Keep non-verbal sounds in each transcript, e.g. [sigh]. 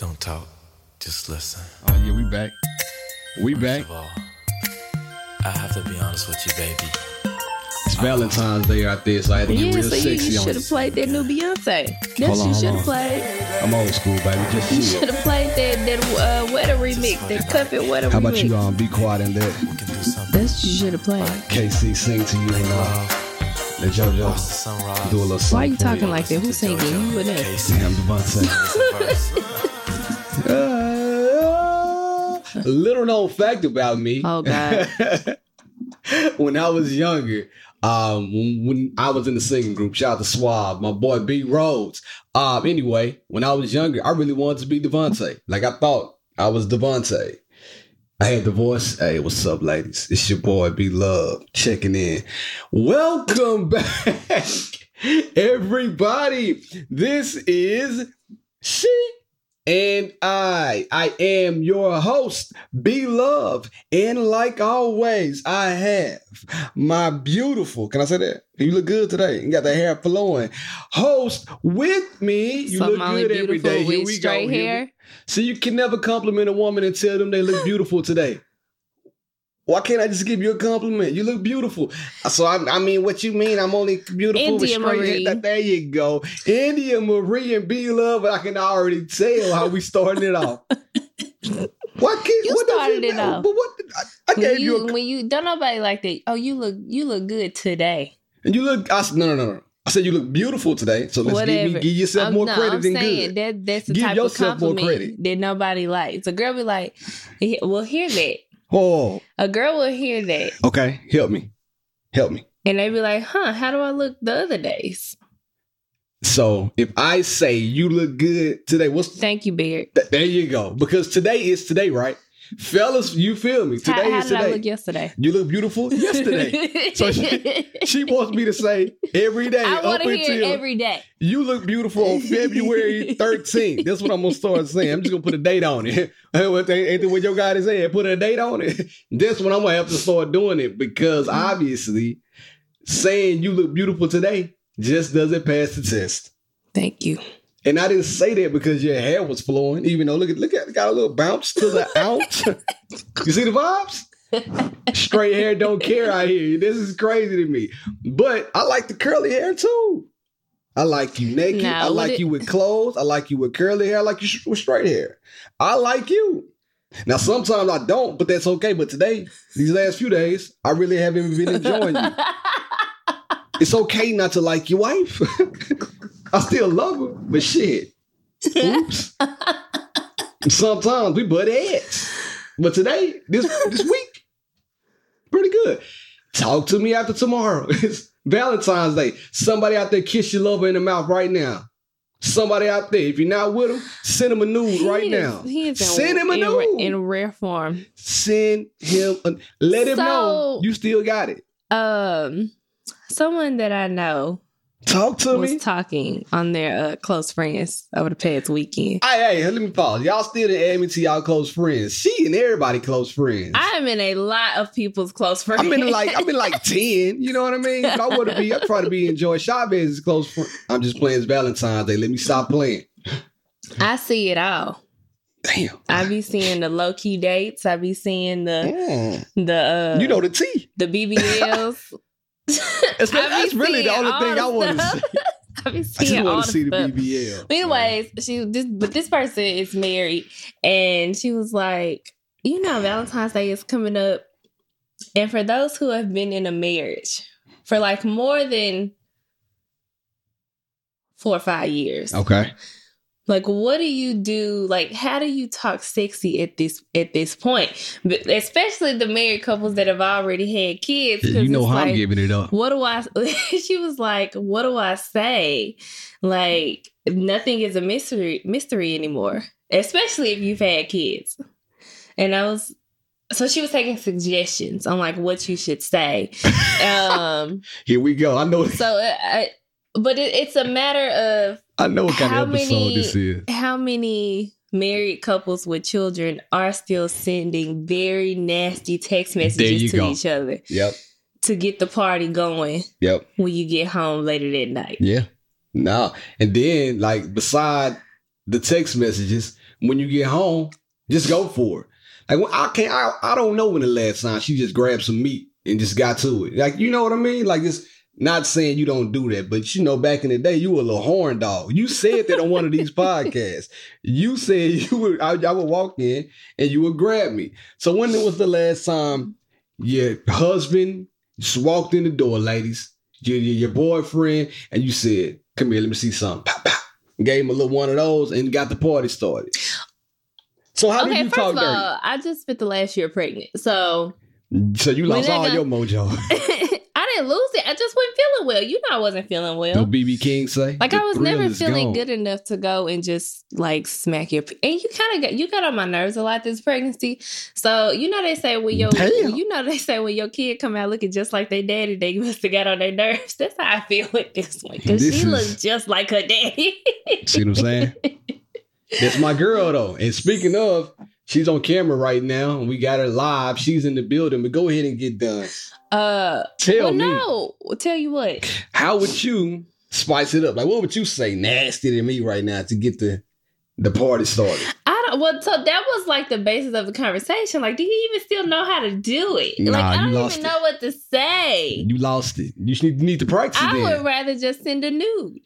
Don't talk, just listen. Oh yeah, we back. We First back. of all, I have to be honest with you, baby. It's Valentine's Day out there, so I had to get Yeah, real so you, sexy you on should have played that new Beyonce. Hold That's you should have played. I'm old school, baby. Just You chill. should have played that that uh, wetter remix, that cup it wetter How remix. about you um be quiet and let We can do something. That's you should have played. K-Ci sing to you and uh, Love, let JoJo watch the sunrise. do a little something. Why are you talking like that? Who's singing? You and that? K-Ci. Damn, DeVante. Uh, little known fact about me. Oh God. [laughs] when I was younger, um, when, when I was in the singing group, shout out to Swab, my boy B Rhodes. Um, anyway, when I was younger, I really wanted to be DeVante. Like I thought I was DeVante. I had the voice. Hey, what's up, ladies? It's your boy B Love checking in. Welcome [laughs] back, everybody. This is she and I. I am your host, Be Love. And like always, I have my beautiful, can I say that? You look good today. You got the hair flowing. Host with me. You Something look good every day. Here we straight go. Here we- hair. See, you can never compliment a woman and tell them they look beautiful today. Why can't I just give you a compliment? You look beautiful. So I, I mean, what you mean? I'm only beautiful with India straight Marie. hair. There you go, India Marie and B Love. I can already tell how we starting it off. [laughs] What can You what started it off. But what I, I When gave you, you, a, when you don't nobody like that. Oh, you look you look good today. and you look. I said no, no, no, no. I said you look beautiful today. So let's give, me, give yourself I'm- more no, credit I'm than saying good. that that's the Give type of compliment credit. that nobody likes. A girl be like, "Well, hear that." Oh, A girl will hear that, okay. Help me, help me. and they be like, "Huh? How do I look the other days?" So if I say you look good today, what's Thank you, Beard. th- there? You go. Because today is today, right, fellas? You feel me? Today How, how is did I today. look yesterday? you look beautiful yesterday. [laughs] So she- she wants me to say every day I up want to hear every day. you look beautiful on February [laughs] 13th. That's what I'm gonna start saying. I'm just gonna put a date on it. [laughs] What they- Ain't that what your guy is saying? Put a date on it. That's when I'm gonna have to start doing it because mm-hmm. obviously saying you look beautiful today just doesn't pass the test. Thank you. And I didn't say that because your hair was flowing, even though look at look at it got a little bounce to the ounce. [laughs] you see the vibes? Straight hair don't care out here. This is crazy to me. But I like the curly hair too. I like you naked. I like it- you with clothes. I like you with curly hair. I like you sh- with straight hair. I like you. Now sometimes I don't, but that's okay. But today, these last few days, I really haven't been enjoying you. [laughs] It's okay not to like your wife. [laughs] I still love her, but shit. Oops. [laughs] Sometimes we butt heads. But today, this this week, pretty good. Talk to me after tomorrow. [laughs] It's Valentine's Day. Somebody out there kiss your lover in the mouth right now. Somebody out there, if you're not with him, send him a nude right is- now. He is in, Send him a in, nude. in rare form. Send him. A, let him know you still got it. Um, someone that I know Talk to me. was me. talking on their uh, close friends over the past weekend. Hey, hey, let me pause. Y'all still didn't add me to y'all close friends. She and everybody close friends. I am in a lot of people's close friends. I'm in like I'm in like ten. You know what I mean? If I want to be, I try to be enjoy Chavez's close friend. I'm just playing Valentine's Day. Let me stop playing. I see it all. Damn. I be seeing the low key dates. I be seeing the Mm. the uh, You know the T. the BBLs. [laughs] That's, really the only thing I want to see. [laughs] I be [laughs] I just seeing all want to see the. BBL. But anyways, she this but this person is married and she was like, you know, Valentine's Day is coming up. And for those who have been in a marriage for like more than four or five years, Okay. Like what do you do? Like how do you talk sexy at this at this point? But especially the married couples that have already had kids. You know how I'm giving it up. what do I [laughs] she was like, what do I say? Like nothing is a mystery mystery anymore. Especially if you've had kids. And I was so she was taking suggestions on like what you should say. [laughs] um Here we go. I know. so I, but it, it's a matter of I know what kind how of episode many- this is. how many married couples with children are still sending very nasty text messages to go. each other Yep. to get the party going Yep. when you get home later that night. Yeah. No. And then, like, beside the text messages, when you get home, just go for it. Like when I can't, I, I don't know when the last time she just grabbed some meat and just got to it. Like you know what I mean? Like just not saying you don't do that, but you know, back in the day, you were a little horn dog. You said that on one of these [laughs] podcasts. You said you would, I, I would walk in and you would grab me. So when was the last time your husband just walked in the door, ladies, your, your, your boyfriend, and you said, "Come here, let me see something." Pop, pop. Gave him a little one of those and got the party started. So how okay, did you talk all, I just spent the last year pregnant, so? So you lost all got- your mojo. [laughs] I didn't lose it. I just wasn't feeling well. You know, I wasn't feeling well. No BB King say. Like I was never feeling gone. good enough to go and just like smack your. And you kind of got you got on my nerves a lot this pregnancy. So you know they say when your Damn. you know they say when your kid come out looking just like their daddy, they must have got on their nerves. That's how I feel with this one because she is- looks just like her daddy. See what I'm saying? That's my girl though. And speaking of, she's on camera right now, and we got her live. She's in the building. But go ahead and get done. Uh, Tell well, me, no, Well, tell you what. how would you spice it up? Like, what would you say nasty to me right now to get the the party started? I don't. Well, so that was like the basis of the conversation. Like, do you even still know how to do it? Nah, like, I don't even it. know what to say. You lost it. You need, need to practice it. I then. would rather just send a nude.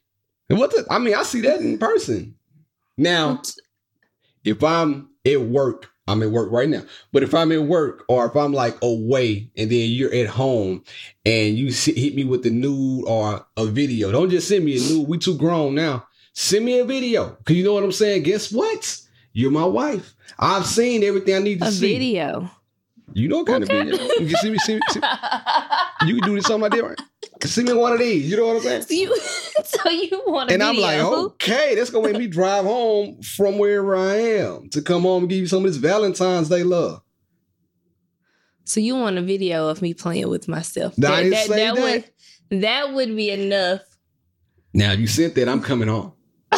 And what the, I mean, I see that in person. Now, if I'm at work, I'm at work right now. But if I'm at work or if I'm like away and then you're at home and you hit me with the nude or a video, don't just send me a nude. We too grown now. Send me a video. Cause you know what I'm saying? Guess what? You're my wife. I've seen everything I need to a see. video. You know what kind What of video. You can see me, see me, see- [laughs] you can do something like that, right? Send me one of these. You know what I'm saying? So you, [laughs] so you want a And I'm like, okay, that's gonna make me drive home from wherever I am to come home and give you some of this Valentine's Day love. So you want a video of me playing with myself? Nah, I didn't say that. would that would be enough. Now, if you sent that, I'm coming home. [laughs]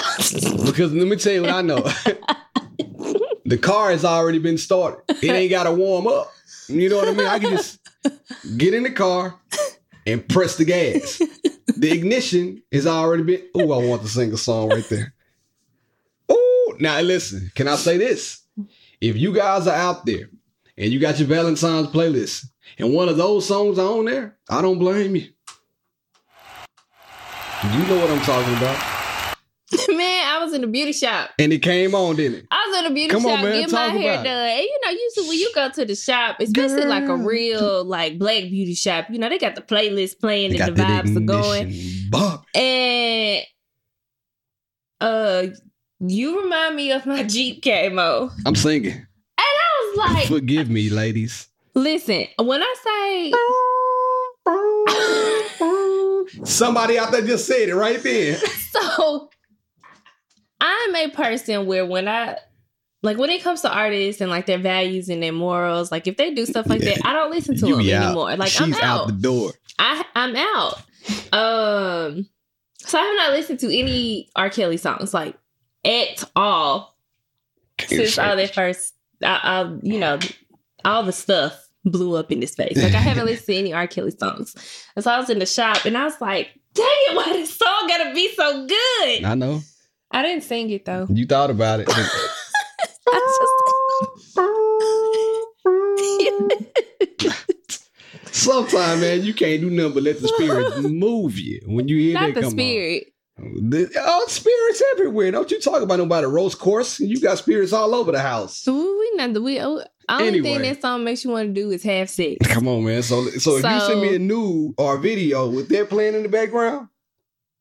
Because let me tell you what I know. [laughs] the car has already been started. It ain't gotta warm up. You know what I mean? I can just get in the car and press the gas. [laughs] The ignition has already been. Oh, I want to sing a song right there. Oh, now listen. Can I say this? If you guys are out there and you got your Valentine's playlist and one of those songs are on there, I don't blame you. You know what I'm talking about. [laughs] Man, I was in the beauty shop. And it came on, didn't it? I was in the beauty Come on, shop man, getting my hair done. it. And you know, usually when you go to the shop, especially like a real like black beauty shop, you know, they got the playlist playing They and the vibes are going. Bump. And uh you remind me of my Jeep camo. I'm singing. And I was like, Forgive me, ladies. listen, when I say [laughs] Somebody out there just said it right there. [laughs] so I'm a person where when I like when it comes to artists and like their values and their morals, like if they do stuff like that, I don't listen to You them be out. anymore. Like She's I'm out. out. the door. I I'm out. Um so I have not listened to any R. Kelly songs like at all since all that first I, I you know all the stuff blew up in his face. Like I haven't [laughs] listened to any R. Kelly songs. And so I was in the shop and I was like, dang it, why this song gotta be so good? I know. I didn't sing it though. You thought about it. [laughs] Sometimes, [laughs] man, you can't do nothing but let the spirit [laughs] move you when you hear not that the come spirit. on. The, oh, spirits everywhere. Don't you talk about nobody roast course. You got spirits all over the house. So we, not the we oh, only Anyway. thing that song makes you want to do is have sex. Come on, man. So, so if you send me a nude or a video with that playing in the background,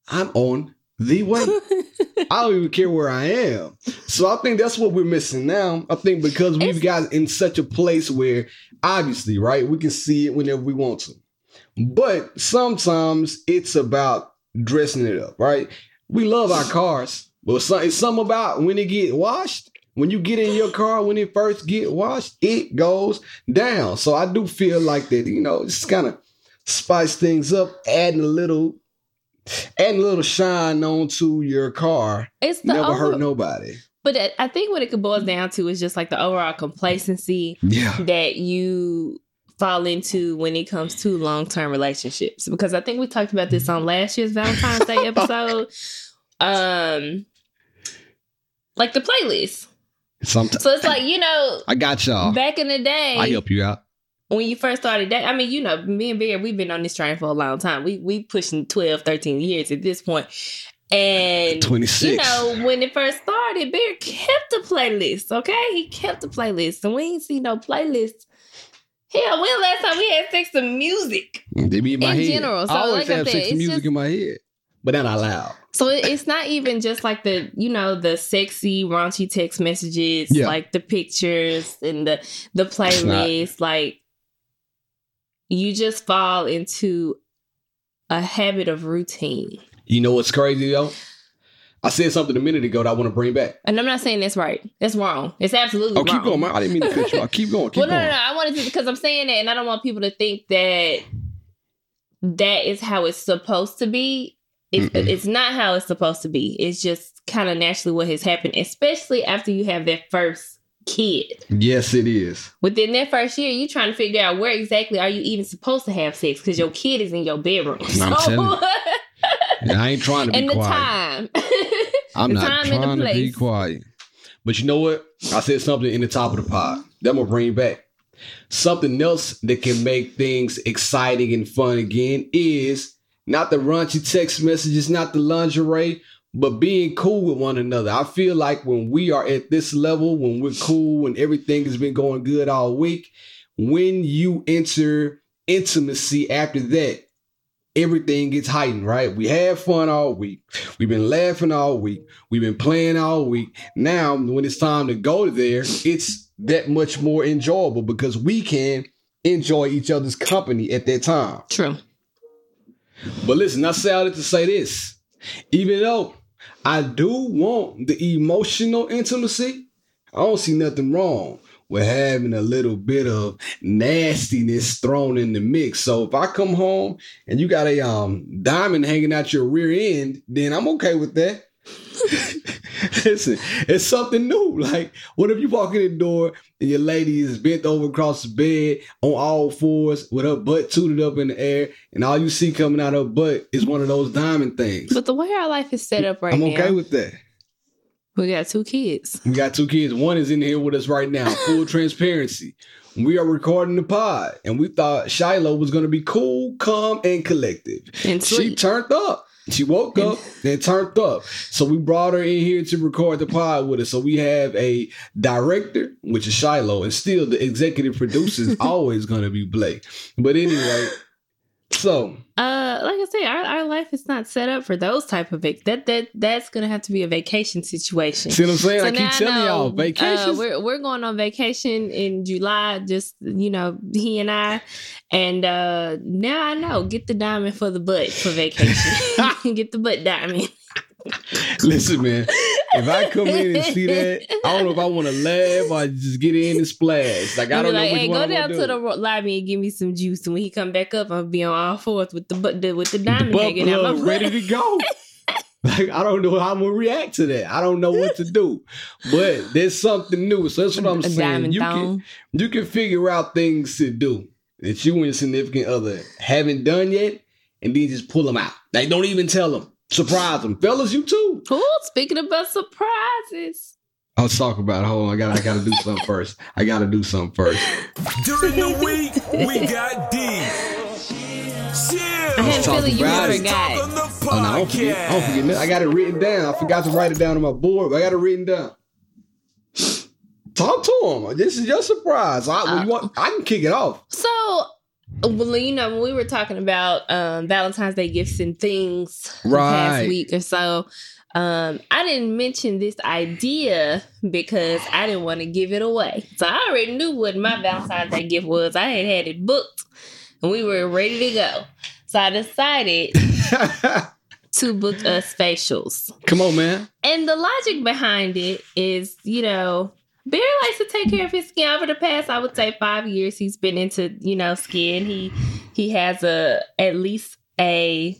I'm on the way. [laughs] I don't even care where I am. So I think that's what we're missing now. I think because we've got in such a place where obviously, right, we can see it whenever we want to. But sometimes it's about dressing it up, right? We love our cars, but it's something about when it get washed. When you get in your [laughs] car, when it first get washed, it goes down. So I do feel like that, you know, just kind of spice things up, adding a little, adding a little shine onto your car. It's Never over, hurt nobody. But I- I think what it could boil down to is just like the overall complacency Yeah. that you fall into when it comes to long term relationships. Because I think we talked about this on last year's Valentine's Day [laughs] episode. Um, like the playlist. Sometimes So it's like, you know, I got y'all. back in the day, I help you out. When you first started that, I mean, you know, me and Bear, we've been on this train for a long time. We we pushing 12, 13 years at this point. And 26. you know, when it first started, Bear kept a playlist, okay? He kept a playlist. And we ain't see no playlist. Hell, when last time we had sex to music? They be in my In head. general, so I always like I have said, it's music just- in my head, but then I loud. So it- it's not even just like the, you know, the sexy, raunchy text messages, Yeah. like the pictures and the the not. playlist. Like you just fall into a habit of routine. You know what's crazy though? I said something a minute ago that I want to bring back. And I'm not saying that's right. That's wrong. It's absolutely Oh, wrong. keep going, man. I didn't mean to cut you off. Keep going. Keep well, no, going. no, no. I wanted to because I'm saying that, and I don't want people to think that that is how it's supposed to be. Mm-mm. it's not how it's supposed to be. It's just kind of naturally what has happened, especially after you have that first kid. Yes, it is. Within that first year, you're trying to figure out where exactly are you even supposed to have sex because your kid is in your bedroom. I'm telling [laughs] And I ain't trying to be and the time. [laughs] I'm the not time trying to be quiet. But you know what? I said something in the top of the pod. That I'm gonna bring back. Something else that can make things exciting and fun again is not the raunchy text messages, not the lingerie, but being cool with one another. I feel like when we are at this level, when we're cool and everything has been going good all week, when you enter intimacy after that, everything gets heightened, right? We had fun all week. We've been laughing all week. We've been playing all week. Now, when it's time to go there, it's that much more enjoyable because we can enjoy each other's company at that time. True. But listen, I say all that to say this. Even though I do want the emotional intimacy, I don't see nothing wrong with having a little bit of nastiness thrown in the mix. So if I come home and you got a um diamond hanging out your rear end, then I'm okay with that. [laughs] Listen, it's something new. Like, what if you walk in the door and your lady is bent over across the bed on all fours with her butt tooted up in the air, and all you see coming out of her butt is one of those diamond things? But the way our life is set up right now. I'm okay with that. we got two kids. We got two kids. One is in here with us right now. Full [laughs] transparency. We are recording the pod, and we thought Shiloh was going to be cool, calm, and collective. And She turned up. She woke up [laughs] and turned up. So we brought her in here to record the pod with us. So we have a director, which is Shiloh, and still the executive producer is [laughs] always going to be Blake. But anyway, so Uh, like I say, our, our life is not set up for those type of vac- that that that's gonna have to be a vacation situation. see what I'm saying? I keep telling know, y'all, uh, we're we're going on vacation in July. Just you know, he and I, and uh now I know. Get the diamond for the butt for vacation. [laughs] [laughs] get the butt diamond. Listen, man. If I come in and see that, I don't know if I want to laugh or just get in and splash. Like I don't know like, which hey, go down gonna do. the lobby and give me some juice. And when he come back up, I'll be on all fours with the the, with the the diamond butt hanging out my ready to go. [laughs] [laughs] Like I don't know how I'm gonna react to that. I don't know what to do. But there's something new. So that's what I'm saying. You can you can figure out things to do that you and your significant other haven't done yet, and then just pull them out. Like don't even tell them. Surprise them, fellas. You too. Cool. Speaking about surprises. Let's talk about it. Hold on, I got I gotta do something [laughs] first. I gotta do something first. During the week, we got D. I Chill. had a talk feeling you about were it. a guy. On the podcast. Oh no, I don't forget. I don't forget. nothing. I got it written down. I forgot to write it down on my board, but I got it written down. Talk to him. This is your surprise. I, uh, when you want, I can kick it off. So, well, you know, when we were talking about um, Valentine's Day gifts and things Right. past week or so, um, I didn't mention this idea because I didn't want to give it away. So I already knew what my Valentine's Day gift was. I had had it booked and we were ready to go. So I decided [laughs] to book us facials. Come on, man. And the logic behind it is, you know, Bear likes to take care of his skin. Over the past, I would say five years, he's been into, you know, skin. He he has a at least a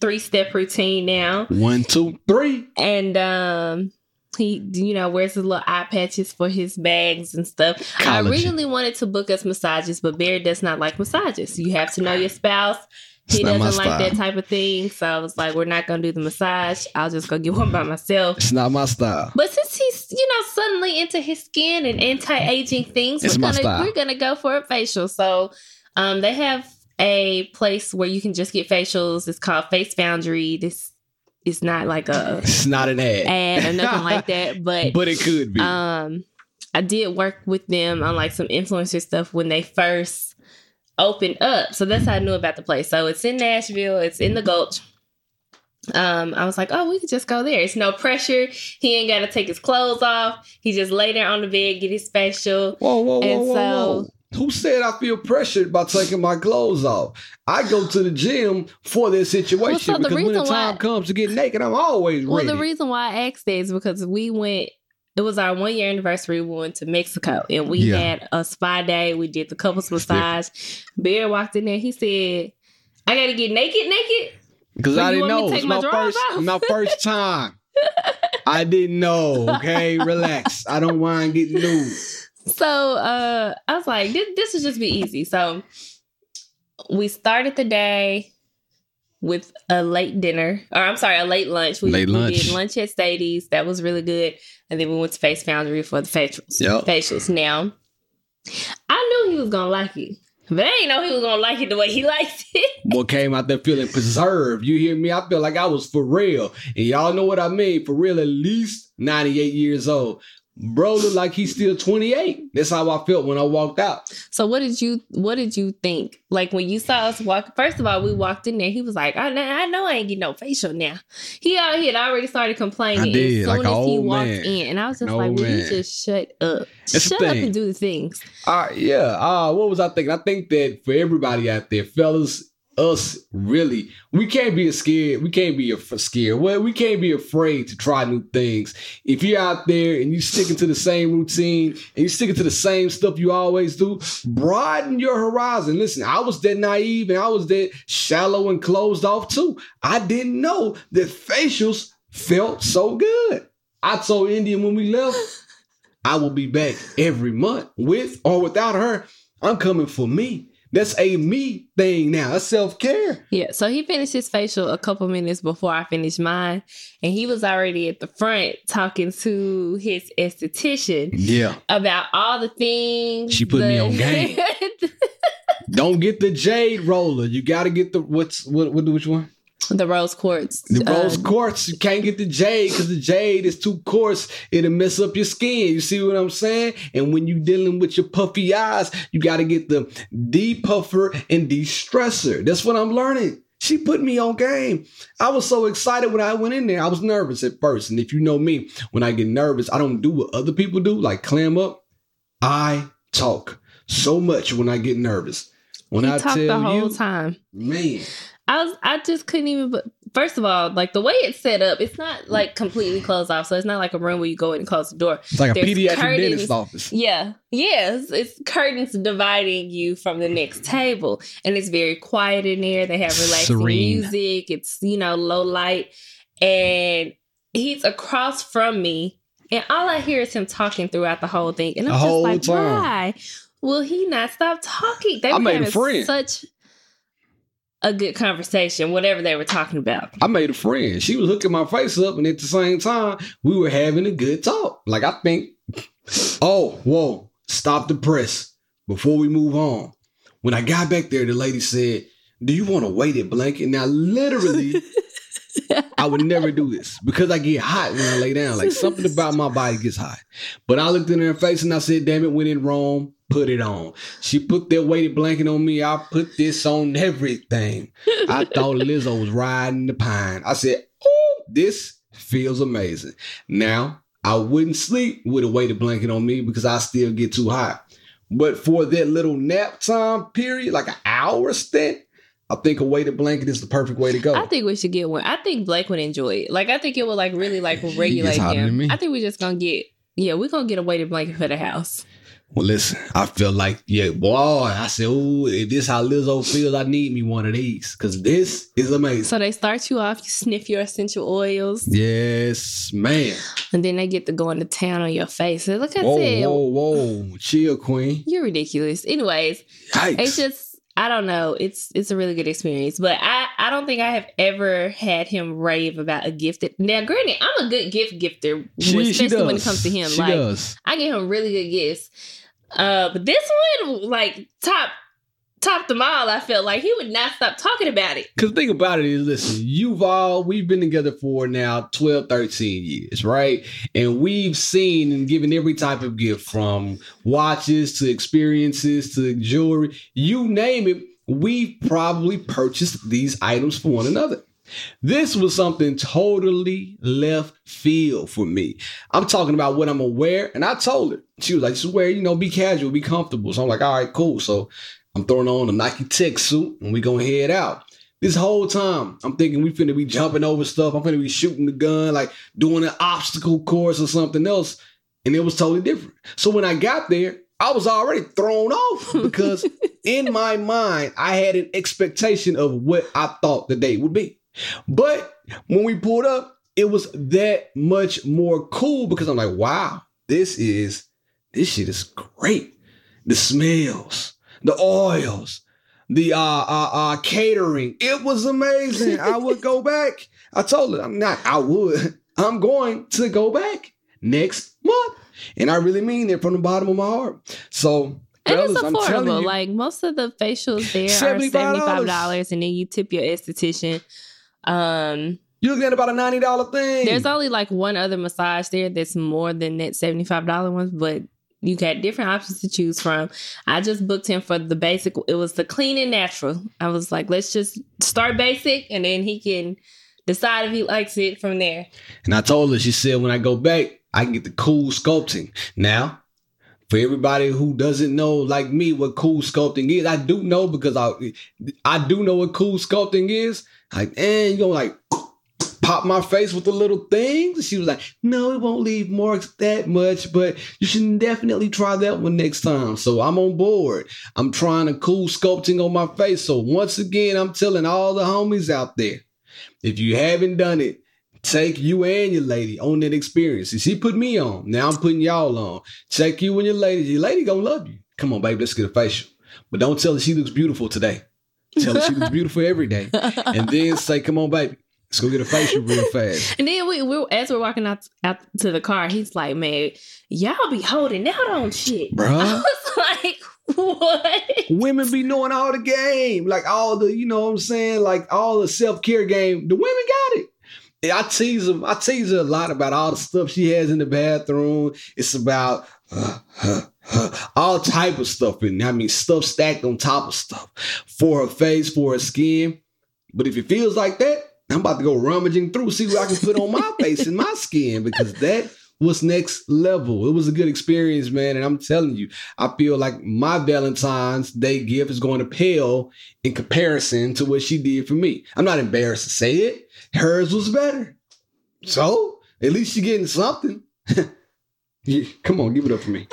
three step routine now, One, two, three. and um. He, you know, wears his little eye patches for his bags and stuff. I originally wanted to book us massages, but Bear does not like massages. You have to know your spouse, He doesn't like that type of thing. So I was like, we're not gonna do the massage. I'll just go get one by myself. It's not my style. But since he's, you know, suddenly into his skin and anti-aging things, It's we're gonna style. we're gonna go for a facial. So um they have a place where you can just get facials. It's called Face Foundry. This is not like a It's not an ad. ad or nothing like [laughs] that, but But it could be. um I did work with them on like some influencer stuff when they first opened up. So that's how I knew about the place. So it's in Nashville, it's in the Gulch. Um, I was like, oh, we could just go there. It's no pressure. He ain't got to take his clothes off. He just lay there on the bed, get his facial. Whoa, whoa, whoa, And whoa, so- whoa. Who said I feel pressured by taking my clothes off? I go to the gym for this situation so the because when the time why- comes to get naked, I'm always Well, ready. Well, the reason why I asked that is because we went. It was our one year anniversary. We went to Mexico and we Yeah. had a spa day. We did the couples massage. Bear walked in there. He said, "I got to get naked, naked." Because I didn't know. It's my my first, off? my first time. [laughs] I didn't know. Okay, relax. I don't mind getting nude. So uh I was like, this, this would just be easy. So we started the day with a late dinner, or I'm sorry, a late lunch. We, Late we lunch. did lunch at Sadie's. That was really good. And then we went to Face Foundry for the facials. Yep. Facials. Now, I knew he was gonna like it, but I didn't know he was gonna like it the way he [laughs] liked it. What came out there feeling preserved? You hear me? I feel like I was for real, and y'all know what I mean. For real, at least 98 years old. Bro look like he's still 28. That's how I felt when I walked out. So what did you what did you think? Like when you saw us walk first of all, we walked in there, he was like, I know I know I ain't getting no facial now. He out here already started complaining I did, as soon like as he walked man. in. And I was just An like, old will you just shut up? That's shut up and do the things. Uh, yeah. Uh, what was I thinking? I think that for everybody out there, fellas, us really, we can't be scared. We can't be af- scared. Well, we can't be afraid to try new things. If you're out there and you sticking to the same routine and you sticking to the same stuff you always do, broaden your horizon. Listen, I was that naive and I was that shallow and closed off too. I didn't know that facials felt so good. I told India when we left, I will be back every month with or without her. I'm coming for me. That's a me thing now. That's self care. Yeah. So he finished his facial a couple minutes before I finished mine. And he was already at the front talking to his esthetician Yeah. about all the things. She put me on [laughs] game. Don't get the jade roller. You got to get the what's what? What? Do which one? The rose quartz. The uh, rose quartz. You can't get the jade because the jade is too coarse. It'll mess up your skin. You see what I'm saying? And when you dealing with your puffy eyes, you got to get the depuffer and de-stressor. That's what I'm learning. She put me on game. I was so excited when I went in there. I was nervous at first. And if you know me, when I get nervous, I don't do what other people do, like clam up. I talk so much when I get nervous. When he I talk tell the whole you, time. man, I was I just couldn't even first of all, like the way it's set up, it's not like completely closed off. So it's not like a room where you go in and close the door. it's like a There's pediatric curtains. dentist office. Yeah. Yes. It's curtains dividing you from the next table. And it's very quiet in there. They have relaxing Serene. music. It's, you know, low light. And he's across from me. And all I hear is him talking throughout the whole thing. And I'm The just like, time. why will he not stop talking? They I were a having friend. such a good conversation, whatever they were talking about. I made a friend. She was hooking my face up, and at the same time, we were having a good talk. Like I think, oh, whoa, stop the press before we move on. When I got back there, the lady said, "Do you want a weighted blanket?" Now, literally, [laughs] I would never do this because I get hot when I lay down. Like something about my body gets hot. But I looked in her face and I said, "Damn it, when in Rome, put it on." She put that weighted blanket on me. I put this on everything. I thought Lizzo was riding the pine. I said, "Oh, this feels amazing." Now I wouldn't sleep with a weighted blanket on me because I still get too hot. But for that little nap time period, like an hour stint, I think a weighted blanket is the perfect way to go. I think we should get one. I think Blake would enjoy it. Like I think it would like really like regulate him. I think we're just gonna get yeah, we're gonna get a weighted blanket for the house. Well, listen, I feel like, yeah, boy, I said, oh, if this how Lizzo feels, I need me one of these because this is amazing. So they start you off, you sniff your essential oils, yes, man. and then they get to go into town on your face. Look, Like I Whoa, said, whoa, whoa. Chill, queen. you're ridiculous. Anyways, Yikes. it's just I don't know. It's it's a really good experience, but I I don't think I have ever had him rave about a gift. That, now, granted, I'm a good gift gifter, especially when it comes to him. She like does. I get him really good gifts. Uh, but this one, like top top them all, I felt like he would not stop talking about it. Because think about it is, listen, you've all, we've been together for now 12, 13 years, right? And we've seen and given every type of gift from watches to experiences to jewelry, you name it, we've probably purchased these items for one another. This was something totally left field for me. I'm talking about what I'm aware, and I told her. She was like, just wear, you know, be casual, be comfortable. So I'm like, all right, cool. So I'm throwing on a Nike Tech suit and we gonna head out. This whole time, I'm thinking we finna be jumping over stuff. I'm finna be shooting the gun, like doing an obstacle course or something else. And it was totally different. So when I got there, I was already thrown off [laughs] because in my mind, I had an expectation of what I thought the day would be. But when we pulled up, it was that much more cool because I'm like, wow, this is, this shit is great. The smells, the oils, the uh, uh, uh, catering. It was amazing. I would go [laughs] back. I told her, I'm not, I would. [laughs] I'm going to go back next month. And I really mean it from the bottom of my heart. So, And fellas, it's affordable. you, Like most of the facials there are [laughs] $75. seventy five dollars, and then you tip your esthetician. Um, you're looking at about a $90 thing. there's only like one other massage there that's more than that seventy five dollar ones, but you got different options to choose from. I just booked him for the basic. It was the clean and natural. I was like, let's just start basic, and then he can decide if he likes it from there. And I told her, she said, when I go back, I can get the cool sculpting. Now, for everybody who doesn't know, like me, what cool sculpting is, I do know because I I do know what cool sculpting is. Like, and you gonna like pop my face with the little things? She was like, no, it won't leave marks that much, but you should definitely try that one next time. So I'm on board. I'm trying a cool sculpting on my face. So once again, I'm telling all the homies out there, if you haven't done it, take you and your lady on that experience. She put me on. Now I'm putting y'all on. Take you and your lady. Your lady gonna love you. Come on, baby, let's get a facial. But don't tell her she looks beautiful today. Tell her she looks [laughs] beautiful every day. And then say, come on, baby. Let's go get a facial real [laughs] fast. And then we, we as we're walking out out to the car, he's like, "Man, y'all be holding out on shit." [laughs] bro." I was like, "What?" Women be knowing all the game. Like all the, you know what I'm saying? Like all the self-care game. The women got it. And I tease them. I tease her a lot about all the stuff she has in the bathroom. It's about uh, uh, uh, all type of stuff in there. I mean, stuff stacked on top of stuff for her face, for her skin. But if it feels like that, I'm about to go rummaging through, see what I can put on my [laughs] face and my skin because that was next level. It was a good experience, man. And I'm telling you, I feel like my Valentine's Day gift is going to pale in comparison to what she did for me. I'm not embarrassed to say it. Hers was better. So at least you're getting something. [laughs] You- come on, give it up for me.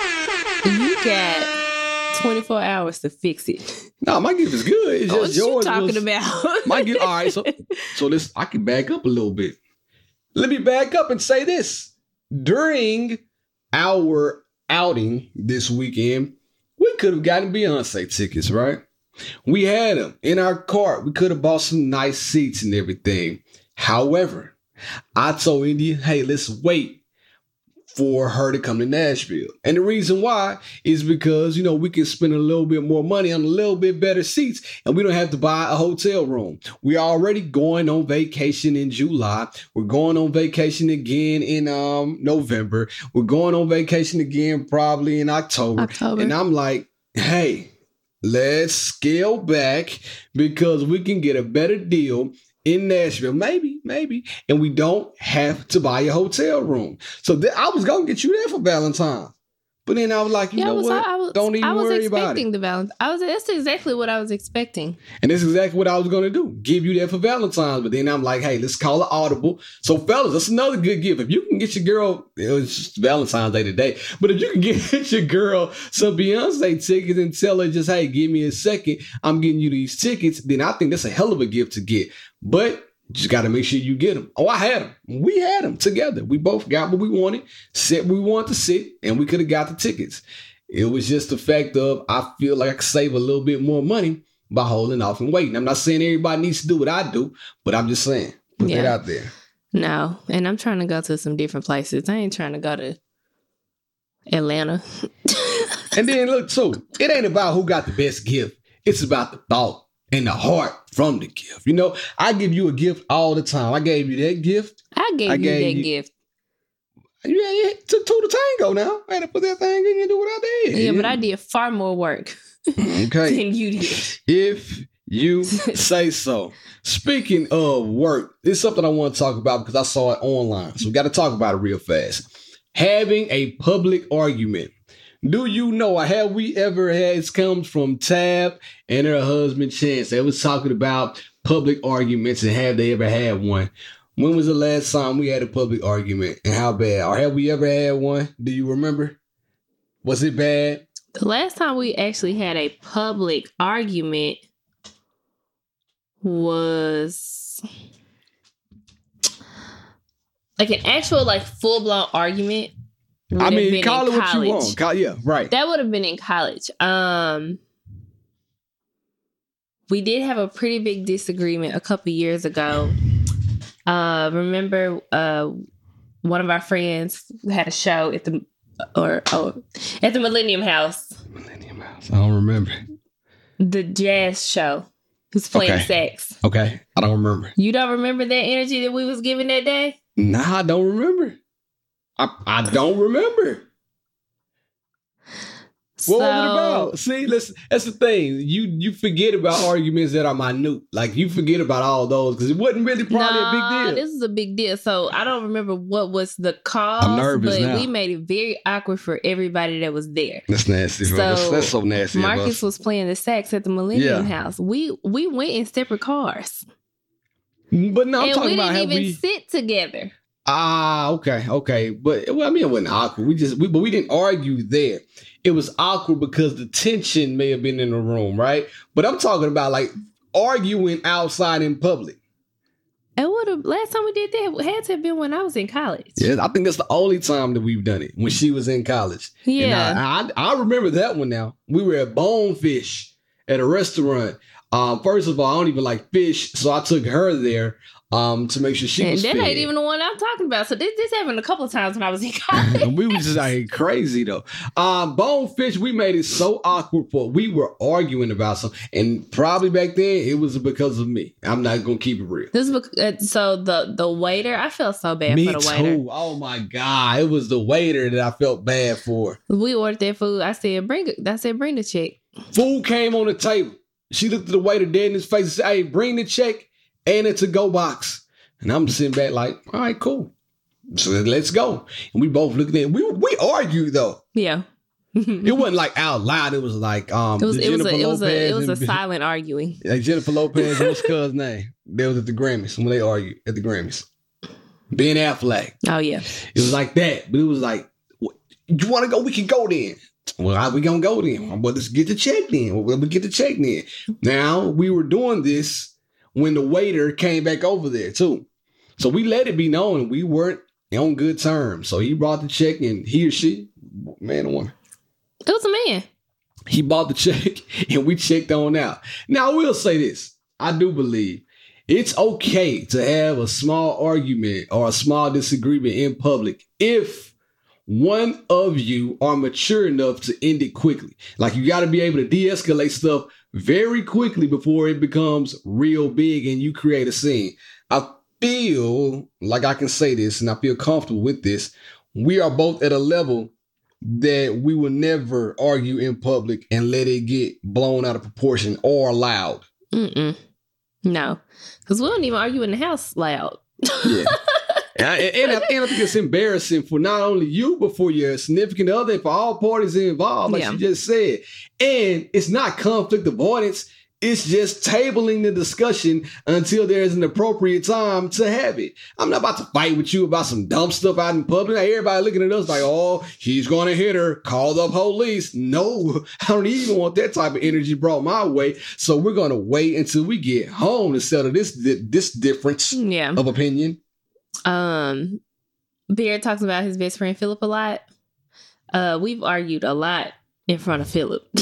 You got 24 hours to fix it. No, my gift is good. It's oh, What just you yours. talking was- about? My gift. All right, so [laughs] so this I can back up a little bit. Let me back up and say this. During our outing this weekend, we could have gotten Beyonce tickets, right? We had them in our cart. We could have bought some nice seats and everything. However, I told India, hey, let's wait for her to come to Nashville. And the reason why is because, you know, we can spend a little bit more money on a little bit better seats and we don't have to buy a hotel room. We're already going on vacation in July. We're going on vacation again in um November. We're going on vacation again probably in October. October. And I'm like, hey, let's scale back because we can get a better deal in Nashville, maybe, maybe, and we don't have to buy a hotel room. So th- I was gonna get you there for Valentine's, but then I was like, you yeah, know was, what? I was, don't even I was worry about expecting it. the Valentine. I was. That's exactly what I was expecting. And that's exactly what I was gonna do, give you that for Valentine's. But then I'm like, hey, let's call it audible. So fellas, that's another good gift. If you can get your girl, it was just Valentine's Day today, but if you can [laughs] get your girl some Beyonce tickets and tell her just, hey, give me a second, I'm getting you these tickets, then I think that's a hell of a gift to get. But just got to make sure you get them. Oh, I had them. We had them together. We both got what we wanted, sit we wanted to sit, and we could have got the tickets. It was just the fact of I feel like I could save a little bit more money by holding off and waiting. I'm not saying everybody needs to do what I do, but I'm just saying put that out there. No, and I'm trying to go to some different places. I ain't trying to go to Atlanta. [laughs] And then look, so it ain't about who got the best gift. It's about the thought and the heart from the gift. You know, I give you a gift all the time. I gave you that gift. I gave I you gave that you- gift. Yeah, yeah, to to tango now. I had to put that thing in and do what I did. Yeah, but I did far more work [laughs] Okay. than you did. if you [laughs] say so. Speaking of work, it's something I want to talk about because I saw it online. So we got to talk about it real fast. Having a public argument. Do you know, have we ever had, it comes from Tab and her husband Chance. They was talking about public arguments and have they ever had one? When was the last time we had a public argument and how bad? Or have we ever had one? Do you remember? Was it bad? The last time we actually had a public argument was like an actual like full blown argument. I mean, call it what you want. Call, yeah, right. That would have been in college. Um we did have a pretty big disagreement a couple years ago. Uh remember uh one of our friends had a show at the or oh, at the Millennium House, Millennium House. I don't remember. the jazz show. Who's playing Okay. sax? Okay, I don't remember. You don't remember that energy that we was giving that day? Nah, I don't remember. I, I don't remember. What was it about? See, listen, that's the thing. You you forget about arguments that are minute. Like you forget about all those because it wasn't really probably nah, a big deal. This is a big deal. So I don't remember what was the cause, I'm nervous but now. we made it very awkward for everybody that was there. that's nasty. So, that's, that's so nasty. Marcus was playing the sax at the Millennium Yeah. House. We we went in separate cars, but no, I'm and talking we didn't even we. sit together. Ah, okay, okay. But well, I mean, it wasn't awkward. We just, we, but we didn't argue there. It was awkward because the tension may have been in the room, right? But I'm talking about like arguing outside in public. And what the last time we did that had to have been when I was in college. Yeah, I think that's the only time that we've done it when she was in college. Yeah. I, I, I remember that one now. We were at Bonefish at a restaurant. Um, first of all, I don't even like fish, so I took her there um to make sure she and was that fed. ain't even the one I'm talking about. So this this happened a couple of times when I was in [laughs] college. And we was just like crazy though. Um, bonefish, we made it so awkward for we were arguing about something, and probably back then it was because of me. I'm not gonna keep it real. This bec- uh, so the the waiter. I felt so bad me for the too. waiter. Oh my god, it was the waiter that I felt bad for. We ordered that food. I said, "Bring it." I said, "Bring the check." Food came on the table. She looked at the waiter dead in his face and said, "Hey, bring the check and it's a to go box." And I'm sitting back like, "All right, cool." So let's go. And we both looked at it. We we argued though. Yeah. [laughs] It wasn't like out loud. It was like um. It was it was a it was a it was a and- [laughs] silent arguing. Like Jennifer Lopez and what's [laughs] cuz name? They was at the Grammys when they argued at the Grammys. Ben Affleck. Oh yeah. It was like that, but it was like, "What- you want to go? We can go then. Well, how we gonna go then? Well, let's get the check then. Well, we get the check then. Now we were doing this when the waiter came back over there too, so we let it be known we weren't on good terms. So he brought the check, and he or she, man or woman, It was a man. he bought the [laughs] check and we checked on out. Now, I will say this I do believe it's okay to have a small argument or a small disagreement in public if one of you are mature enough to end it quickly. Like, you got to be able to de escalate stuff very quickly before it becomes real big and you create a scene. I feel like I can say this and I feel comfortable with this. We are both at a level that we will never argue in public and let it get blown out of proportion or loud. Mm-mm. No, because we don't even argue in the house loud. Yeah. [laughs] and, I, and, I, think it's embarrassing for not only you, but for your significant other, for all parties involved, like Yeah. you just said. And it's not conflict avoidance. It's just tabling the discussion until there's an appropriate time to have it. I'm not about to fight with you about some dumb stuff out in public. Like, everybody looking at us like, oh, he's going to hit her. Call the police. No, [laughs] I don't even want that type of energy brought my way. So we're going to wait until we get home to settle this this difference Yeah. of opinion. Um, Bear talks about his best friend Philip a lot. Uh, we've argued a lot in front of Philip. [laughs]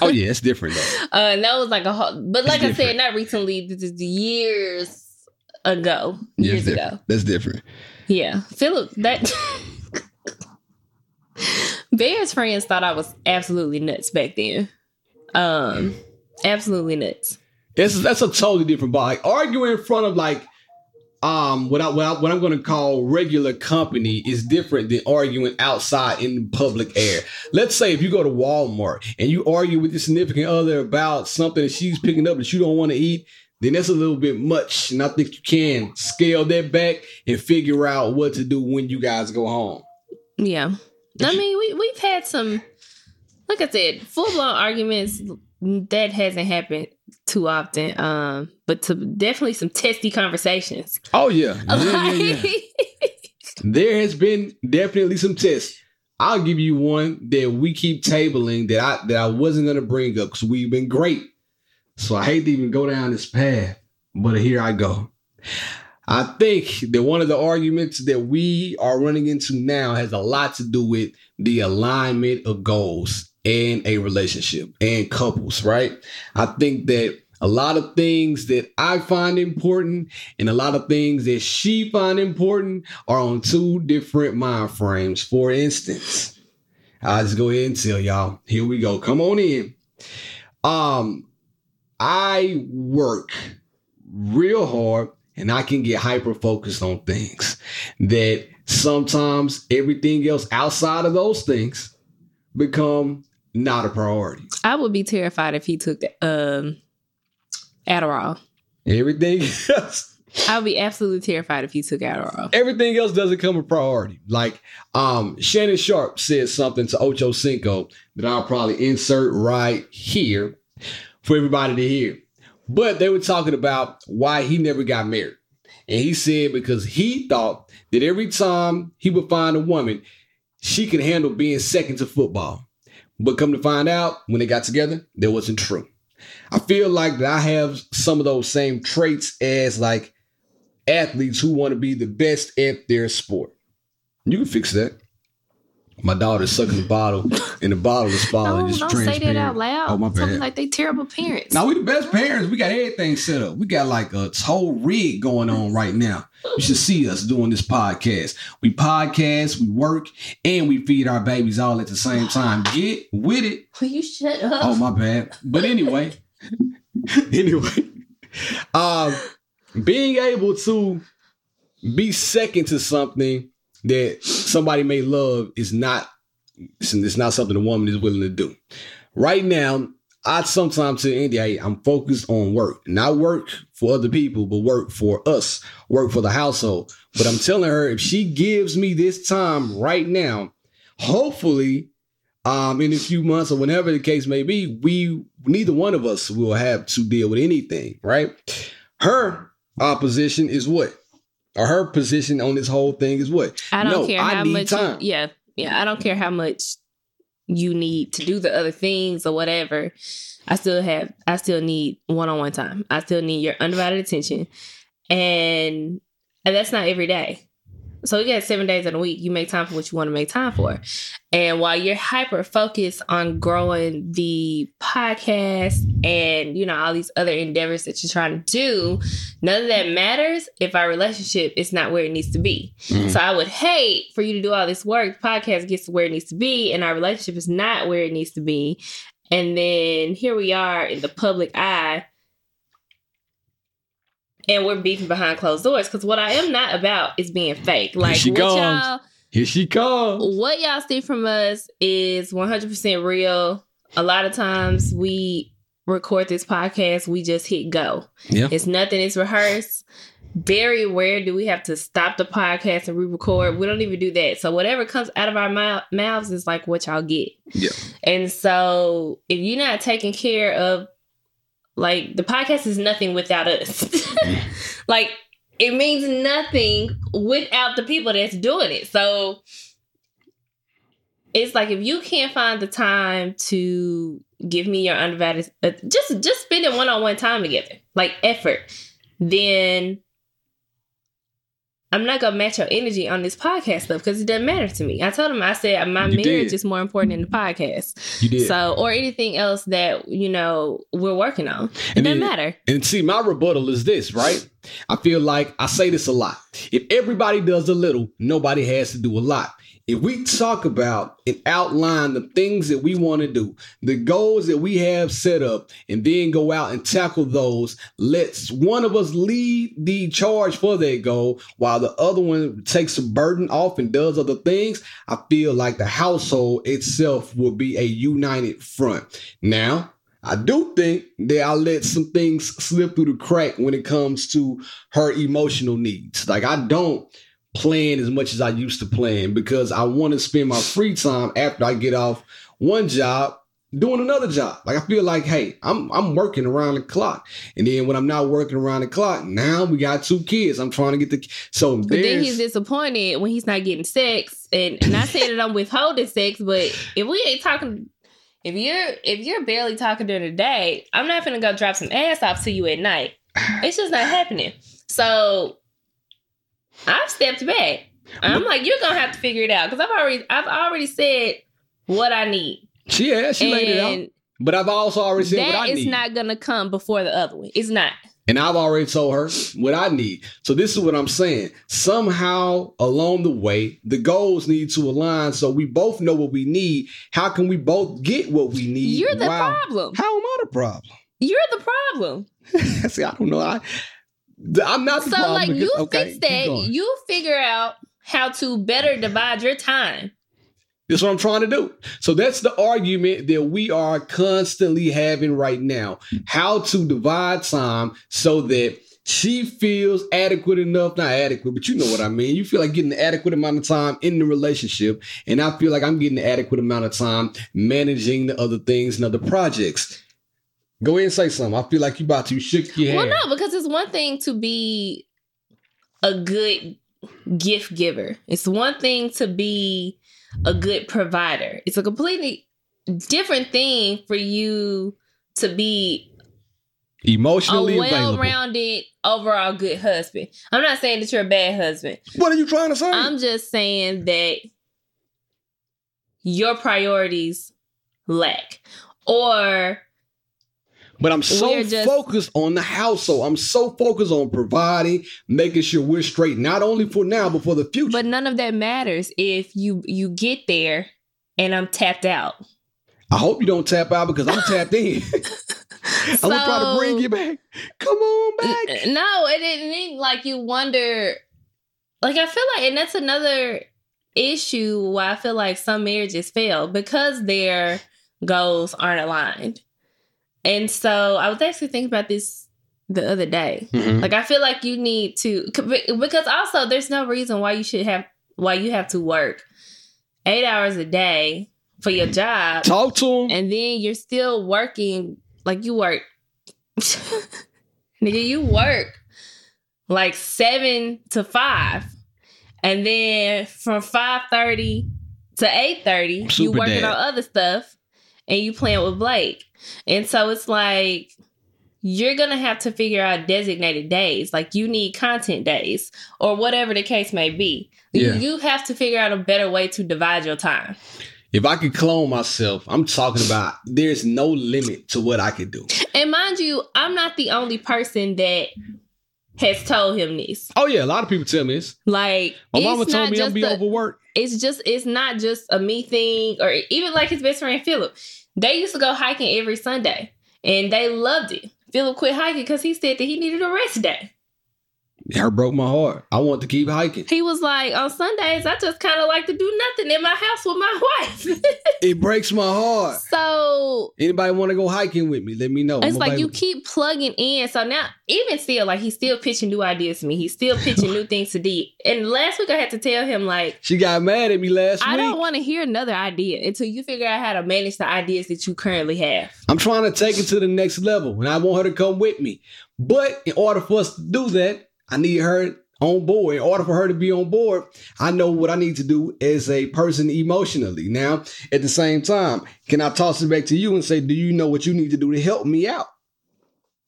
Oh yeah, it's different though. Uh, and that was like a whole, but like I said, not recently. This is years ago. Yeah, Years ago. That's different. Yeah, Philip. That [laughs] Bear's friends thought I was absolutely nuts back then. Um, absolutely nuts. It's that's a totally different ball. Like arguing in front of like um what I what, I, what I'm going to call regular company is different than arguing outside in the public air. Let's say if you go to Walmart and you argue with your significant other about something that she's picking up that you don't want to eat, then that's a little bit much. And I think you can scale that back and figure out what to do when you guys go home. Yeah, I mean, we we've had some, like I said, full blown arguments. That hasn't happened too often. Um, but to definitely some testy conversations. Oh yeah, [laughs] yeah, yeah, yeah. there has been definitely some tests. I'll give you one that we keep tabling that I that I wasn't gonna bring up because we've been great. So I hate to even go down this path, but here I go. I think that one of the arguments that we are running into now has a lot to do with the alignment of goals in a relationship and couples, right? I think that a lot of things that I find important and a lot of things that she find important are on two different mind frames. For instance, I'll just go ahead and tell y'all. Here we go. Come on in. Um, I work real hard and I can get hyper focused on things that sometimes everything else outside of those things become not a priority. I would be terrified if he took um Adderall. Everything [laughs] else, I would be absolutely terrified if you took Adderall. everything else doesn't come a priority. Like um Shannon Sharpe said something to Ocho Cinco that I'll probably insert right here for everybody to hear. But they were talking about why he never got married. And he said because he thought that every time he would find a woman, she could handle being second to football. But come to find out, when they got together, that wasn't true. I feel like that I have some of those same traits as like athletes who want to be the best at their sport. You can fix that. My daughter's sucking the bottle, and the bottle is falling. No, It's don't say that out loud. Oh my Tell me bad. like they terrible parents. Now we the best parents. We got everything set up. We got like a whole rig going on right now. You should see us doing this podcast. We podcast, we work, and we feed our babies all at the same time. Get with it. Will you shut up? Oh my bad. But anyway, [laughs] anyway, um, being able to be second to something that somebody may love is not it's not something a woman is willing to do. Right now, I sometimes Andy, hey, I'm focused on work. Not work for other people, but work for us, work for the household. But I'm telling her if she gives me this time right now, hopefully, um, in a few months or whenever the case may be, we neither one of us will have to deal with anything, right? Her opposition is what? Or her position on this whole thing is what? I don't No, care I how need much. time. You, yeah, yeah. I don't care how much you need to do the other things or whatever. I still have. I still need one on one time. I still need your undivided attention, and, and that's not every day. So you got seven days in a week. You make time for what you want to make time for. And while you're hyper focused on growing the podcast and you know all these other endeavors that you're trying to do, none of that matters if our relationship is not where it needs to be. Mhm. So I would hate for you to do all this work. Podcast gets to where it needs to be, and our relationship is not where it needs to be. And then here we are in the public eye, and we're beefing behind closed doors. Because what I am not about is being fake. Like she what comes. y'all, Here she comes. what y'all see from us is 100% real. A lot of times we record this podcast, we just hit go. Yeah. It's nothing it's rehearsed. Very rare do we have to stop the podcast and re-record. We don't even do that. So whatever comes out of our mou- mouths is like what y'all get. Yeah. And so if you're not taking care of like the podcast is nothing without us. [laughs] like it means nothing without the people that's doing it. So it's like if you can't find the time to give me your undivided uh, just just spending one-on-one time together like effort then I'm not gonna match your energy on this podcast stuff because it doesn't matter to me. I told him I said my You marriage did. is more important than the podcast. You did. So or anything else that you know we're working on. It And doesn't then- matter. And see, my rebuttal is this, right? I feel like I say this a lot. If everybody does a little, nobody has to do a lot. If we talk about and outline the things that we want to do, the goals that we have set up, and then go out and tackle those, let's one of us lead the charge for that goal while the other one takes the burden off and does other things. I feel like the household itself will be a united front. Now, I do think that I let some things slip through the crack when it comes to her emotional needs. Like I don't plan as much as I used to plan because I want to spend my free time after I get off one job doing another job. Like I feel like, hey, I'm I'm working around the clock. And then when I'm not working around the clock, now we got two kids. I'm trying to get the so But then he's disappointed when he's not getting sex. And not saying that I'm withholding sex, but if we ain't talking if you're if you're barely talking during the day, I'm not gonna go drop some ass off to you at night. It's just not happening. So I've stepped back. I'm like, you're gonna have to figure it out because I've already I've already said what I need. she yeah, she laid it out. But I've also already said what I is need. not gonna come before the other one. It's not. And I've already told her what I need. So this is what I'm saying. Somehow along the way, the goals need to align so we both know what we need. How can we both get what we need? You're the while- problem. How am I the problem? You're the problem. [laughs] See, I don't know. I, I'm not the So problem. like because- you okay, fix that, you figure out how to better divide your time. That's what I'm trying to do. So that's the argument that we are constantly having right now. How to divide time so that she feels adequate enough, not adequate, but you know what I mean. You feel like getting the adequate amount of time in the relationship, and I feel like I'm getting the adequate amount of time managing the other things and other projects. Go ahead and say something. I feel like you about to shook your head. Well, hand. no, because it's one thing to be a good gift giver. It's one thing to be a good provider. It's a completely different thing for you to be Emotionally available. well-rounded, overall good husband. I'm not saying that you're a bad husband. What are you trying to say? I'm just saying that your priorities lack. Or But I'm so just- focused on the household. I'm so focused on providing, making sure we're straight, not only for now, but for the future. but none of that matters if you you get there and I'm tapped out. I hope you don't tap out because I'm tapped in. [laughs] I'm gonna try to bring you back. Come on back. N- No, it didn't mean like you wonder. Like I feel like, and that's another issue why I feel like some marriages fail because their goals aren't aligned. And so I was actually thinking about this the other day. Mhm. Like I feel like you need to because also there's no reason why you should have why you have to work eight hours a day for your job Talk to him. and then you're still working like you work [laughs] nigga you work like seven to five and then from 5.30 to 8.30 you working on other stuff and you playing with blake and so it's like you're gonna have to figure out designated days like you need content days or whatever the case may be You- Yeah. you have to figure out a better way to divide your time If I could clone myself, I'm talking about there's no limit to what I could do. And mind you, I'm not the only person that has told him this. Oh yeah, a lot of people tell me this. Like, My it's mama told me I'm just be a- overworked. It's just, it's not just a me thing, or even like his best friend Philip. They used to go hiking every Sunday, and they loved it. Philip quit hiking because he said that he needed a rest day. Her broke my heart. I want to keep hiking. He was like, on Sundays, I just kind of like to do nothing in my house with my [laughs] wife. It breaks my heart. so Anybody want to go hiking with me? Let me know. It's like you keep plugging in. So now, even still, like he's still pitching new ideas to me. He's still pitching new [laughs] things to D. And last week I had to tell him like, She got mad at me last I week. I don't want to hear another idea until you figure out how to manage the ideas that you currently have. I'm trying to take it to the next level, and I want her to come with me. But in order for us to do that, I need her on board. In order for her to be on board, I know what I need to do as a person emotionally. Now, at the same time, can I toss it back to you and say, do you know what you need to do to help me out?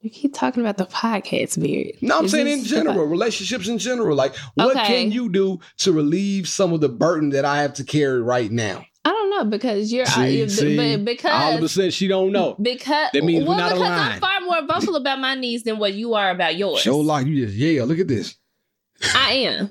You keep talking about the podcast, Bear. No, I'm Is saying in general, relationships in general. Like, what Okay. can you do to relieve some of the burden that I have to carry right now? I don't know because you're See, uh, see, but all of a sudden she don't know. because That means we're well, not because aligned. I'm far more vocal about my needs than what you are about yours. Show like you just yeah. Look at this. I am.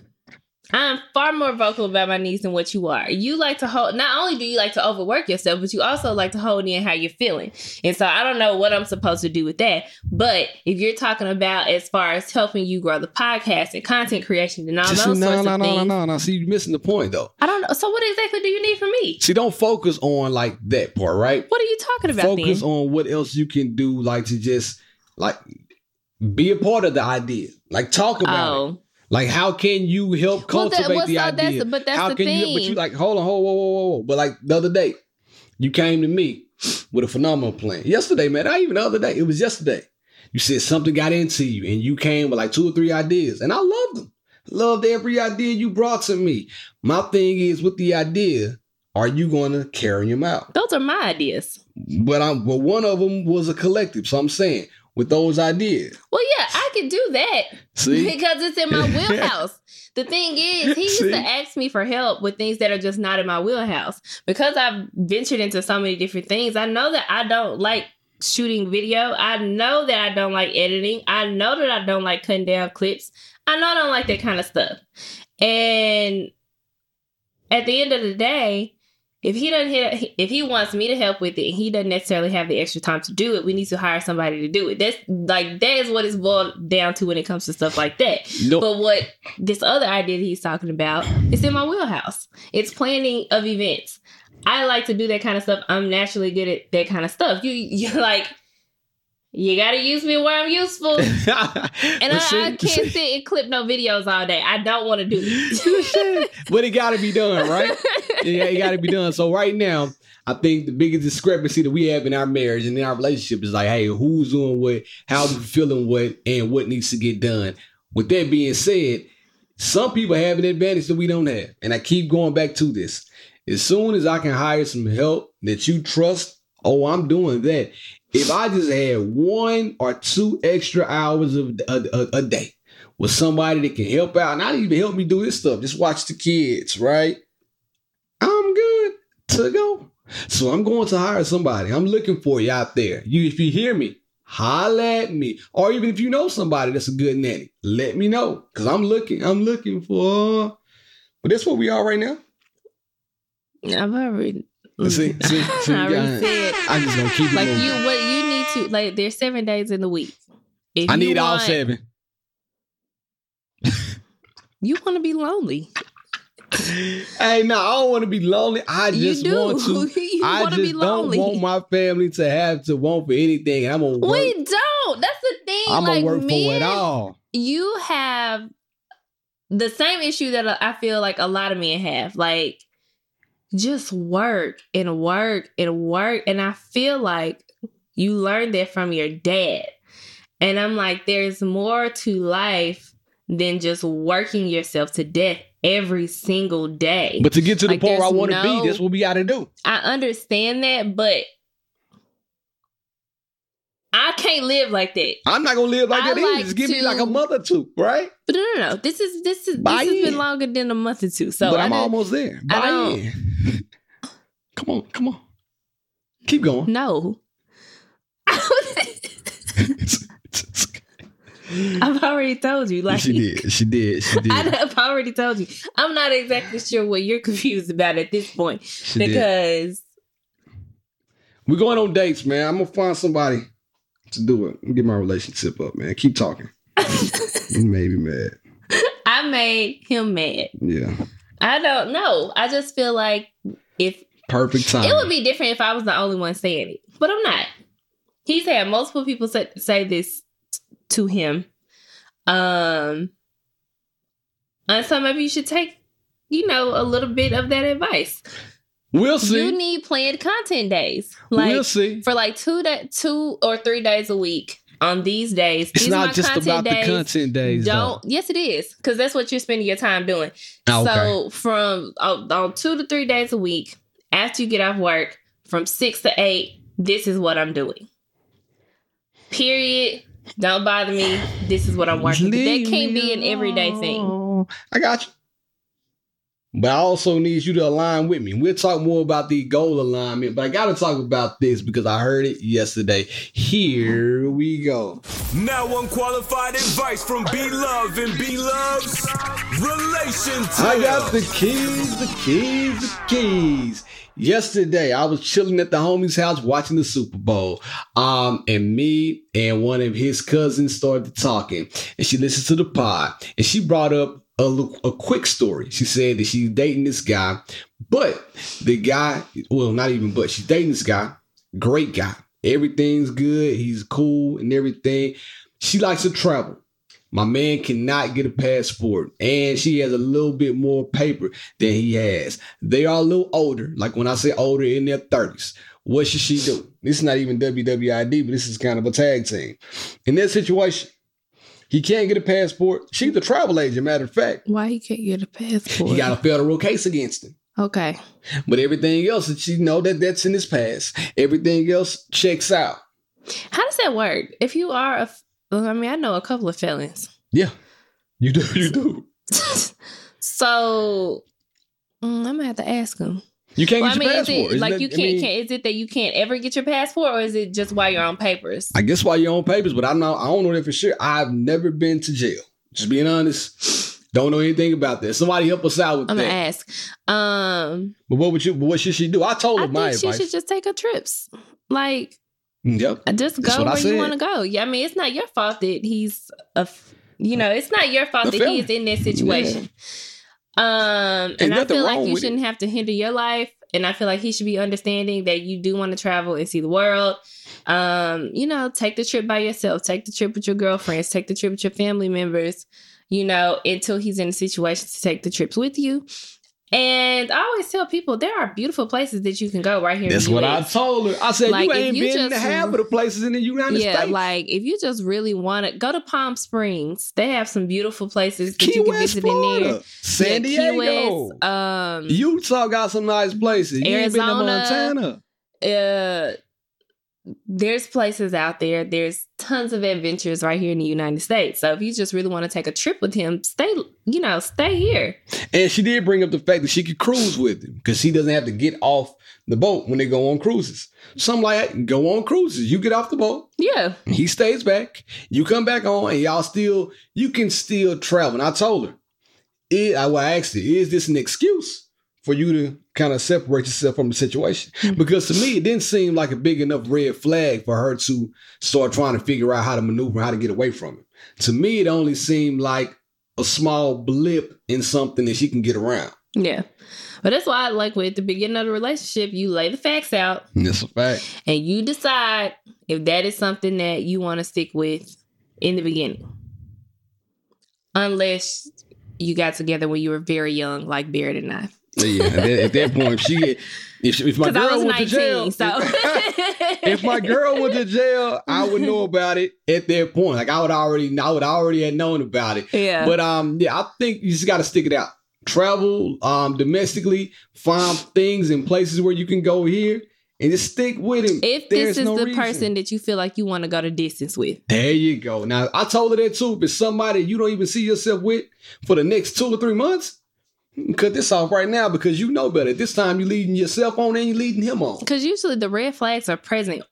I'm far more vocal about my needs than what you are. You like to hold. Not only do you like to overwork yourself, but you also like to hold in how you're feeling. And so I don't know what I'm supposed to do with that. But if you're talking about as far as helping you grow the podcast and content creation and all See, those no, sorts no, of no, things, no, no, no. See, you're missing the point though. I don't know. So what exactly do you need from me? See, don't focus on like that part, right? What are you talking about? Focus then? on what else you can do, like to just like be a part of the idea. Like talk about oh. it. Like how can you help Well, that- cultivate well, the so idea? that's- but that's how the can you? But you like hold on, hold, whoa, whoa, whoa, whoa. But like the other day, you came to me with a phenomenal plan. Yesterday, man, not even the other day. It was yesterday. You said something got into you, and you came with like two or three ideas, and I loved them. Loved every idea you brought to me. My thing is with the idea, are you going to carry them out? those are my ideas. But I'm. But one of them was a collective. So I'm saying with those ideas. Well, yeah, I can do that. [laughs] See, [laughs] because it's in my [laughs] wheelhouse. the thing is, he used See? to ask me for help with things that are just not in my wheelhouse. Because I've ventured into so many different things, I know that I don't like shooting video. I know that I don't like editing. I know that I don't like cutting down clips. I know I don't like that kind of stuff. And at the end of the day, if he doesn't hit, if he wants me to help with it, and he doesn't necessarily have the extra time to do it. We need to hire somebody to do it. That's like that is what it's boiled down to when it comes to stuff like that. no, But what this other idea that he's talking about is in my wheelhouse. It's planning of events. I like to do that kind of stuff. I'm naturally good at that kind of stuff. You you [laughs] like you gotta use me where I'm useful. [laughs] And I, I can't sit and clip no videos all day. I don't want to do it. [laughs] but it got to be done, right? [laughs] yeah, it got to be done. So right now, I think the biggest discrepancy that we have in our marriage and in our relationship is like, hey, who's doing what, how we feeling what, and what needs to get done. With that being said, some people have an advantage that we don't have, and I keep going back to this. As soon as I can hire some help that you trust, oh, I'm doing that. If I just had one or two extra hours of a, a, a day with somebody that can help out, not even help me do this stuff, just watch the kids, right? I'm good to go. So I'm going to hire somebody. I'm looking for you out there. You, if you hear me, holla at me. Or even if you know somebody that's a good nanny, let me know. Cause I'm looking, I'm looking for. But that's what we are right now. I've already See, see, [laughs] see, I already said I'm just gonna keep like you what you need to like there's seven days in the week. If I need all seven. [laughs] You want to be lonely. Hey, no, I don't want to be lonely. I just want to. [laughs] you I just be lonely. don't want my family to have to want for anything. I'm gonna work. we don't. That's the thing. I'm gonna work men, for it all. You have the same issue that I feel like a lot of men have. Like just work and work and work. And I feel like you learned that from your dad. And I'm like, there's more to life than just working yourself to death every single day. But to get to the Like, point where I want to no- be, that's what we got to do. I understand that, but I can't live like that. I'm not gonna live like I that either. Just give me like a month or two, right? But no, no, no. This is this is Buy this has been longer than a month or two. So but I I'm don't- almost there. Buy in. Come on, come on. Keep going. no. [laughs] I've already told you. Like she did. She did. She [laughs] did. I've already told you. I'm not exactly sure what you're confused about at this point She did. because We're going on dates, man. I'm gonna find somebody to do it. Get my relationship up, man. Keep talking. you made me mad. I made him mad. Yeah. I don't know. I just feel like if Perfect time. It would be different if I was the only one saying it, but I'm not. He's had multiple people say, say this to him. Um, and so maybe you should take, you know, a little bit of that advice. We'll see. You need planned content days, like we'll see. for like two da- two or three days a week. On these days, It's these are not just about days. the content days. Don't. Yes, it is because that's what you're spending your time doing. Oh, okay. So from on, on two to three days a week, after you get off work, from six to eight, this is what I'm doing. Period. Don't bother me. This is what I'm working. That can't be an everyday thing. I got you. But I also need you to align with me. We'll talk more about the goal alignment, but I got to talk about this because I heard it yesterday. Here we go. Now unqualified advice from B Love and B Love's relation I got the keys, the keys, the keys. Yesterday, I was chilling at the homie's house watching the Super Bowl. Um, and me and one of his cousins started talking, and she listened to the pod, and she brought up a, a quick story. She said that she's dating this guy, but the guy, well, not even but, she's dating this guy, great guy. Everything's good. He's cool and everything. She likes to travel. My man cannot get a passport, and she has a little bit more paper than he has. They are a little older, like when I say older, in their 30s. What should she do? This is not even WWID, but this is kind of a tag team. In that situation, he can't get a passport. She's a travel agent, matter of fact. Why he can't get a passport? He got a federal case against him. okay. But everything else, she know that that's in his past. Everything else checks out. How does that work? If you are a, well, I mean, I know a couple of felons. Yeah, you do. [laughs] You do. [laughs] so mm, I'm gonna have to ask him. You can't Well, I get mean, your is passport. it Isn't like that- you can't, mean, can't? Is it that you can't ever get your passport, or is it just while you're on papers? I guess while you're on papers, but I'm not. I don't know that for sure. I've never been to jail. Just being honest, don't know anything about that. Somebody help us out with that. I'm that. gonna ask. Um, But what would you? What should she do? I told her I my think she advice. should just take her trips. Like, yep. just go I where you want to go. Yeah, I mean, it's not your fault that he's a. You know, it's not your fault that felon. he is in this situation. Um, and I feel like you shouldn't have to hinder your life. And I feel like he should be understanding that you do want to travel and see the world. Um, you know, take the trip by yourself, take the trip with your girlfriends, take the trip with your family members, you know, until he's in a situation to take the trips with you. And I always tell people there are beautiful places that you can go right here. That's what I told her. I said Like, you ain't you been in the just- half of the places in the United yeah, States. Yeah, like if you just really want to go to Palm Springs, they have some beautiful places that Key you can West, visit in there. Florida, San Yeah, Diego, West, um, Utah got some nice places. You ain't been to Arizona. Montana. uh, there's places out there. There's tons of adventures right here in the United States. So if you just really want to take a trip with him, stay, you know, stay here. And she did bring up the fact that she could cruise with him because he doesn't have to get off the boat when they go on cruises. Some like that, go on cruises. You get off the boat, Yeah, he stays back. You come back on, and y'all still you can still travel. And I told her, it, I, well, I asked her, is this an excuse for you to kind of separate yourself from the situation? Mhm. Because to me, it didn't seem like a big enough red flag for her to start trying to figure out how to maneuver, how to get away from it. To me, it only seemed like a small blip in something that she can get around. yeah. But that's why, I like with the beginning of the relationship, you lay the facts out that's a fact. and you decide if that is something that you want to stick with in the beginning. Unless you got together when you were very young, like Barrett and I. Yeah, at that, at that point, if she if, if my girl was went to jail, so. [laughs] if my girl went to jail, I would know about it at that point. Like I would already, I would already have known about it. yeah. But um, yeah, I think you just got to stick it out. Travel um domestically, find things and places where you can go here, and just stick with him. if There's this is no the reason. person that you feel like you want to go the distance with. There you go. Now I told her that too. If it's somebody you don't even see yourself with for the next two or three months, cut this off right now because you know better. This time you're leading yourself on and you're leading him on. Because usually the red flags are present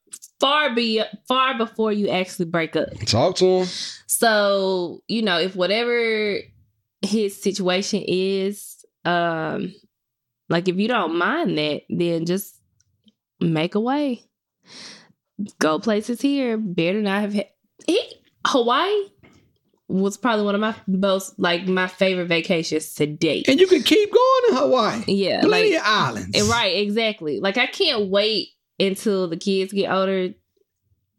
far be far before you actually break up. Talk to him. So, you know, if whatever his situation is, um, like if you don't mind that, then just make a way. Go places here. Better I have had. He, Hawaii was probably one of my most like my favorite vacations to date. And you can keep going to Hawaii. Yeah, Plenty like of islands. and right, exactly. Like I can't wait until the kids get older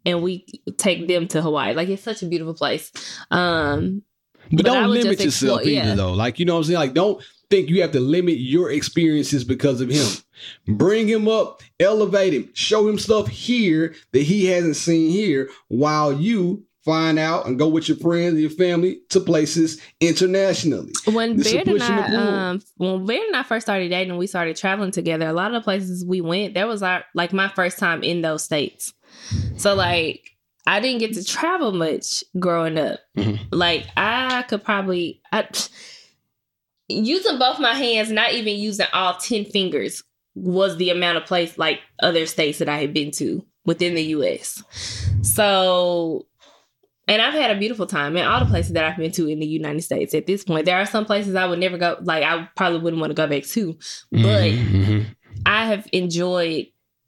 and we take them to Hawaii. Like it's such a beautiful place. Um But, But don't limit yourself explore- either, yeah. though. Like, you know what I'm saying? Like, don't think you have to limit your experiences because of him. Bring him up, elevate him, show him stuff here that he hasn't seen here while you find out and go with your friends and your family to places internationally. when This Baird and I um when Baird and I first started dating and we started traveling together, a lot of the places we went, that was our like my first time in those states. So like I didn't get to travel much growing up. Mhm. Like I could probably I, using both my hands, not even using all ten fingers, was the amount of place like other states that I had been to within the U.S. So, and I've had a beautiful time in all the places that I've been to in the United States. At this point, there are some places I would never go. Like I probably wouldn't want to go back to, but Mhm, mhm. I have enjoyed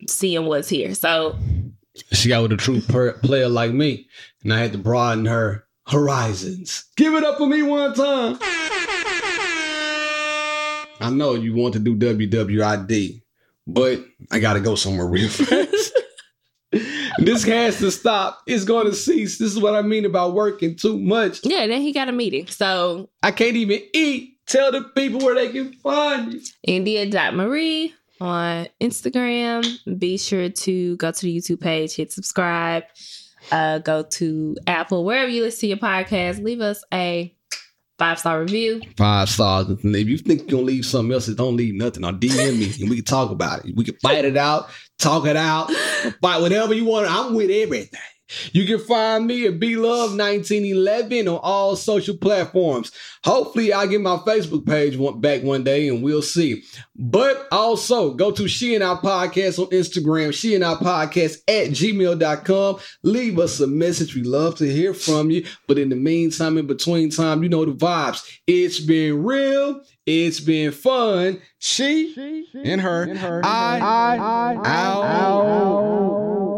seeing what's here. So she got with a true per- player like me, and I had to broaden her horizons. Give it up for me one time. I know you want to do WWID, but I got to go somewhere real [laughs] fast. This has to stop. It's going to cease. This is what I mean about working too much. yeah, then he got a meeting. So I can't even eat. Tell the people where they can find you. India.Marie on Instagram. Be sure to go to the YouTube page, hit subscribe, uh, go to Apple, wherever you listen to your podcast, leave us a five star review. Five stars. If you think you're gonna leave something else, don't leave nothing. Or DM me and we can talk about it. We can fight it out, talk it out, fight whatever you want. I'm with everything. You can find me at BLove1911 on all social platforms. Hopefully, I get my Facebook page back one day and we'll see. But also, go to She and Our Podcast on Instagram, She and Our Podcast at gmail.com. Leave us a message. We love to hear from you. But in the meantime, in between time, you know the vibes. It's been real. It's been fun. She, and her, I, I, I, out.